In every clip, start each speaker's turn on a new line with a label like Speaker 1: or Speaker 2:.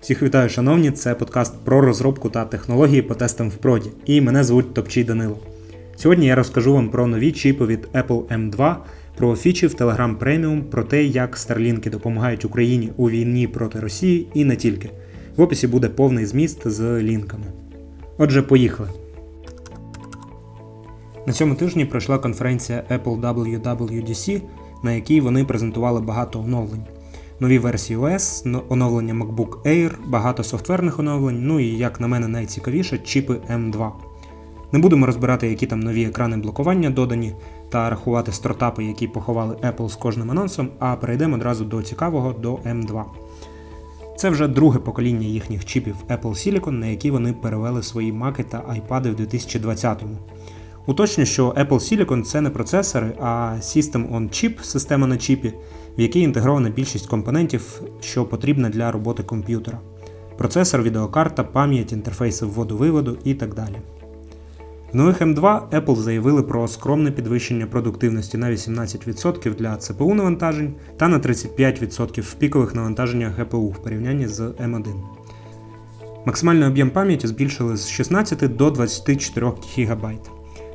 Speaker 1: Всіх вітаю, шановні! Це подкаст про розробку та технології по тестам в проді. І мене звуть Топчий Данило. Сьогодні я розкажу вам про нові чіпи від Apple M2, про фічі в Telegram Premium, про те, як Starlink допомагають Україні у війні проти Росії і не тільки. В описі буде повний зміст з лінками. Отже, поїхали. На цьому тижні пройшла конференція Apple WWDC, на якій вони презентували багато оновлень. Нові версії OS, оновлення MacBook Air, багато софтверних оновлень, ну і, як на мене, найцікавіше чіпи M2. Не будемо розбирати, які там нові екрани блокування додані, та рахувати стартапи, які поховали Apple з кожним анонсом, а перейдемо одразу до цікавого до M2. Це вже друге покоління їхніх чіпів Apple Silicon, на які вони перевели свої маки та iPad в 2020-му. Уточню, що Apple Silicon це не процесори, а System on Chip, система на чіпі, в якій інтегрована більшість компонентів, що потрібна для роботи комп'ютера. Процесор, відеокарта, пам'ять, інтерфейси вводу-виводу і так далі. В нових M2 Apple заявили про скромне підвищення продуктивності на 18% для CPU навантажень та на 35% в пікових навантаженнях GPU в порівнянні з M1. Максимальний об'єм пам'яті збільшили з 16 до 24 ГБ.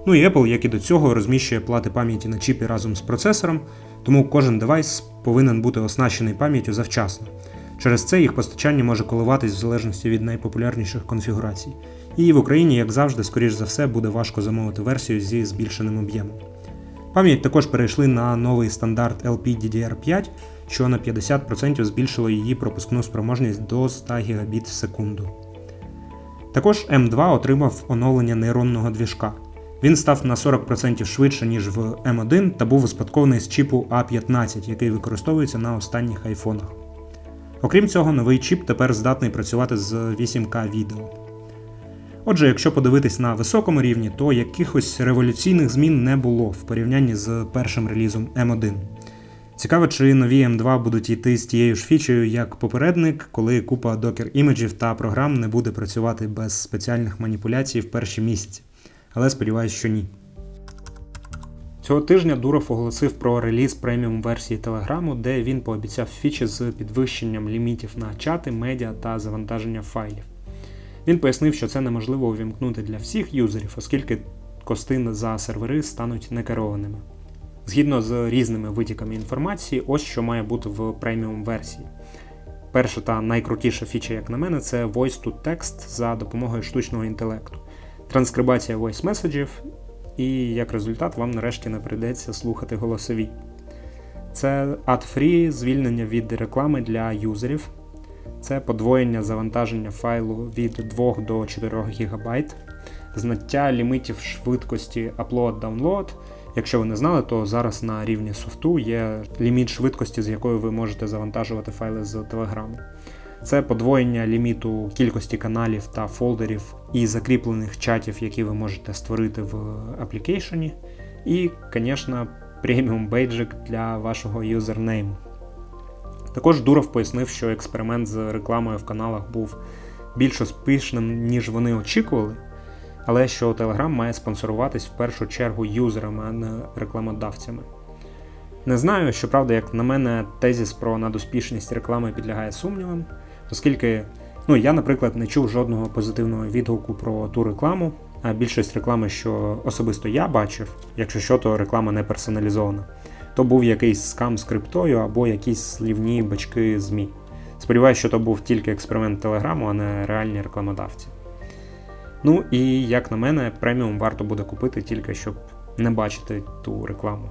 Speaker 1: Ну і Apple, як і до цього, розміщує плати пам'яті на чіпі разом з процесором, тому кожен девайс повинен бути оснащений пам'яттю завчасно. Через це їх постачання може коливатись в залежності від найпопулярніших конфігурацій. І в Україні, як завжди, скоріш за все, буде важко замовити версію зі збільшеним об'ємом. Пам'ять також перейшли на новий стандарт LPDDR5, що на 50% збільшило її пропускну спроможність до 100 Гбіт в секунду. Також M2 отримав оновлення нейронного двіжка. Він став на 40% швидше, ніж в M1 та був успадкований з чіпу A15, який використовується на останніх айфонах. Окрім цього, новий чіп тепер здатний працювати з 8К відео. Отже, якщо подивитись на високому рівні, то якихось революційних змін не було в порівнянні з першим релізом M1. Цікаво, чи нові M2 будуть йти з тією ж фічею, як попередник, коли купа докер іміджів та програм не буде працювати без спеціальних маніпуляцій в перші місяці але сподіваюся, що ні. Цього тижня Дуров оголосив про реліз преміум версії Телеграму, де він пообіцяв фічі з підвищенням лімітів на чати, медіа та завантаження файлів. Він пояснив, що це неможливо увімкнути для всіх юзерів, оскільки кости за сервери стануть некерованими. Згідно з різними витіками інформації, ось що має бути в преміум версії. Перша та найкрутіша фіча, як на мене, це Voice to Text за допомогою штучного інтелекту транскрибація voice меседжів, і як результат вам нарешті не прийдеться слухати голосові. Це ad-free звільнення від реклами для юзерів. Це подвоєння завантаження файлу від 2 до 4 ГБ, знаття лімітів швидкості upload-download. Якщо ви не знали, то зараз на рівні софту є ліміт швидкості, з якою ви можете завантажувати файли з Telegram. Це подвоєння ліміту кількості каналів та фолдерів і закріплених чатів, які ви можете створити в аплікейшені. І, звісно, преміум бейджик для вашого юзернейму. Також Дуров пояснив, що експеримент з рекламою в каналах був більш успішним, ніж вони очікували, але що Telegram має спонсоруватись в першу чергу юзерами, а не рекламодавцями. Не знаю, щоправда, як на мене, тезіс про надуспішність реклами підлягає сумнівам, оскільки ну, я, наприклад, не чув жодного позитивного відгуку про ту рекламу, а більшість реклами, що особисто я бачив, якщо що, то реклама не персоналізована, то був якийсь скам з криптою або якісь слівні бачки ЗМІ. Сподіваюся, що то був тільки експеримент Телеграму, а не реальні рекламодавці. Ну і як на мене, преміум варто буде купити тільки щоб не бачити ту рекламу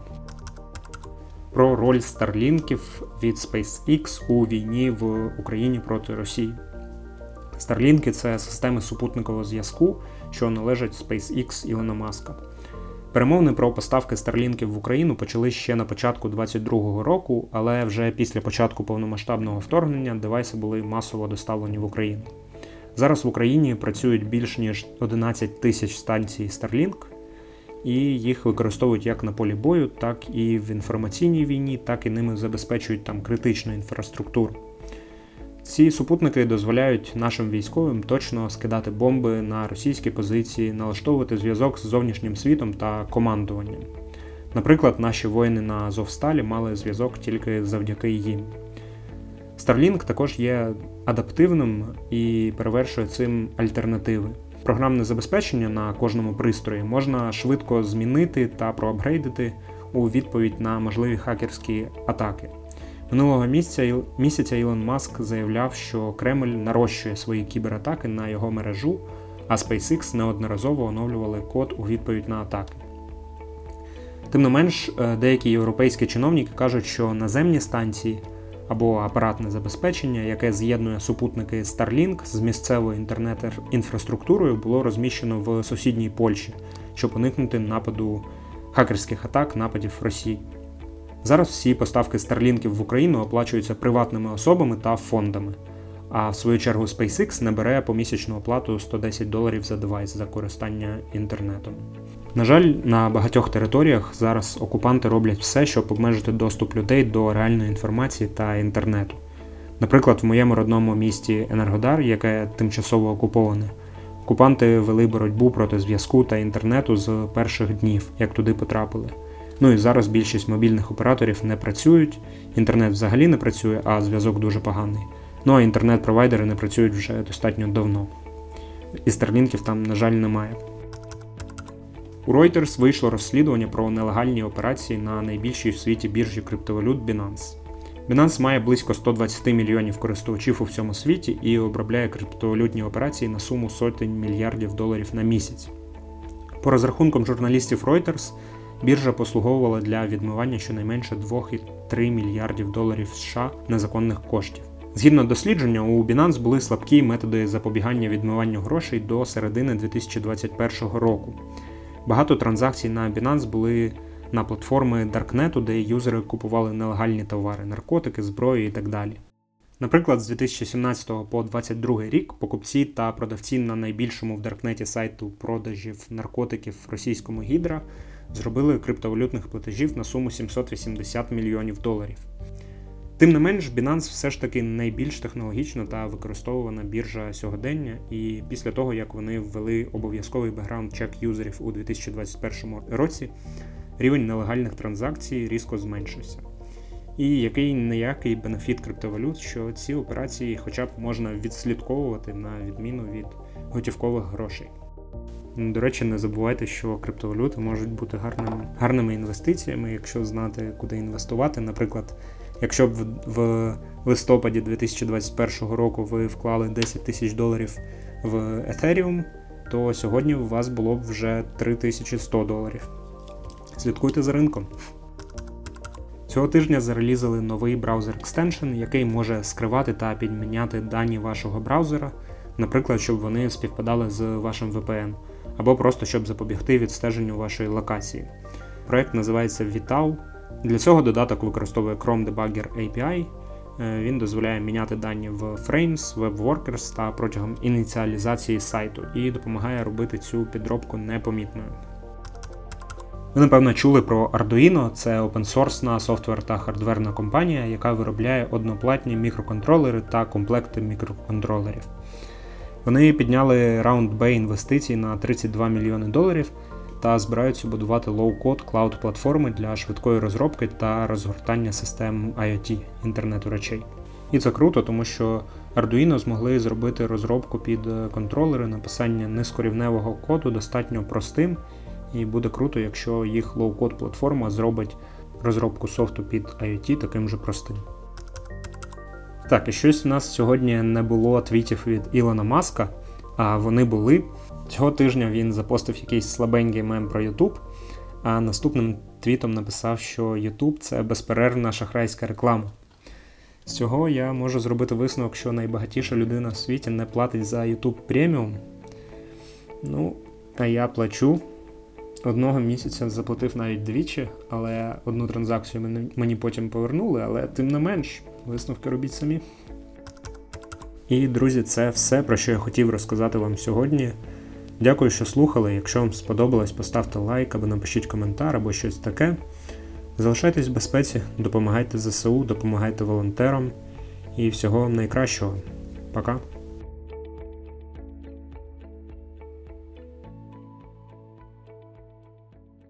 Speaker 1: про роль старлінків від SpaceX у війні в Україні проти Росії. Старлінки це системи супутникового зв'язку, що належать SpaceX Ілона Маска. Перемовини про поставки старлінків в Україну почали ще на початку 2022 року, але вже після початку повномасштабного вторгнення девайси були масово доставлені в Україну. Зараз в Україні працюють більш ніж 11 тисяч станцій Starlink, і їх використовують як на полі бою, так і в інформаційній війні, так і ними забезпечують там критичну інфраструктуру. Ці супутники дозволяють нашим військовим точно скидати бомби на російські позиції, налаштовувати зв'язок з зовнішнім світом та командуванням. Наприклад, наші воїни на Азовсталі мали зв'язок тільки завдяки їм. Starlink також є адаптивним і перевершує цим альтернативи. Програмне забезпечення на кожному пристрої можна швидко змінити та проапгрейдити у відповідь на можливі хакерські атаки. Минулого місяця місяця Ілон Маск заявляв, що Кремль нарощує свої кібератаки на його мережу, а SpaceX неодноразово оновлювали код у відповідь на атаки. Тим не менш, е, деякі європейські чиновники кажуть, що наземні станції або апаратне забезпечення, яке з'єднує супутники Starlink з місцевою інтернет-інфраструктурою, було розміщено в сусідній Польщі, щоб уникнути нападу хакерських атак нападів Росії. Зараз всі поставки старлінків в Україну оплачуються приватними особами та фондами. А в свою чергу SpaceX не бере помісячну оплату 110 доларів за девайс за користання інтернетом. На жаль, на багатьох територіях зараз окупанти роблять все, щоб обмежити доступ людей до реальної інформації та інтернету. Наприклад, в моєму родному місті Енергодар, яке тимчасово окуповане, окупанти вели боротьбу проти зв'язку та інтернету з перших днів, як туди потрапили. Ну і зараз більшість мобільних операторів не працюють, інтернет взагалі не працює, а зв'язок дуже поганий. Ну а інтернет-провайдери не працюють вже достатньо давно. І старлінків там, на жаль, немає. У Reuters вийшло розслідування про нелегальні операції на найбільшій в світі біржі криптовалют Binance. Binance має близько 120 мільйонів користувачів у всьому світі і обробляє криптовалютні операції на суму сотень мільярдів доларів на місяць. По розрахункам журналістів Reuters, біржа послуговувала для відмивання щонайменше 2,3 мільярдів доларів США незаконних коштів. Згідно дослідження, у Binance були слабкі методи запобігання відмиванню грошей до середини 2021 року. Багато транзакцій на Binance були на платформи Darknet, де юзери купували нелегальні товари, наркотики, зброю і так далі. Наприклад, з 2017 по 2022 рік покупці та продавці на найбільшому в Даркнеті сайту продажів наркотиків російському гідра зробили криптовалютних платежів на суму 780 мільйонів доларів. Тим не менш, Binance все ж таки найбільш технологічна та використовувана біржа сьогодення, і після того, як вони ввели обов'язковий background check юзерів у 2021 році, рівень нелегальних транзакцій різко зменшився. І який-неякий benefit криптовалют, що ці операції хоча б можна відслідковувати на відміну від готівкових грошей. До речі, не забувайте, що криптовалюти можуть бути гарними гарними інвестиціями, якщо знати, куди інвестувати. Наприклад, якщо б в листопаді 2021 року ви вклали 10 тисяч доларів в Ethereum, то сьогодні у вас було б вже 3100 доларів. Слідкуйте за ринком. Цього тижня зарелізали новий браузер Extension, який може скривати та підміняти дані вашого браузера, наприклад, щоб вони співпадали з вашим VPN або просто щоб запобігти відстеженню вашої локації. Проект називається Vital. Для цього додаток використовує Chrome Debugger API. Е, він дозволяє міняти дані в Frames, WebWorkers та протягом ініціалізації сайту і допомагає робити цю підробку непомітною. Ви, напевно, чули про Arduino, це опенсорсна софтвер та хардверна компанія, яка виробляє одноплатні мікроконтролери та комплекти мікроконтролерів. Вони підняли раунд Б інвестицій на 32 мільйони доларів та збираються будувати low-code cloud платформи для швидкої розробки та розгортання систем IoT інтернету речей. І це круто, тому що Arduino змогли зробити розробку під контролери, написання низькорівневого коду достатньо простим, і буде круто, якщо їх low-code платформа зробить розробку софту під IoT таким же простим. Так, і щось у нас сьогодні не було твітів від Ілона Маска, а вони були. Цього тижня він запостив якийсь слабенький мем про YouTube, а наступним твітом написав, що YouTube це безперервна шахрайська реклама. З цього я можу зробити висновок, що найбагатіша людина в світі не платить за YouTube преміум. Ну, а я плачу. Одного місяця заплатив навіть двічі, але одну транзакцію мені потім повернули, але тим не менш. Висновки робіть самі. І, друзі, це все, про що я хотів розказати вам сьогодні. Дякую, що слухали. Якщо вам сподобалось, поставте лайк або напишіть коментар або щось таке. Залишайтесь в безпеці, допомагайте ЗСУ, допомагайте волонтерам і всього вам найкращого. Пока!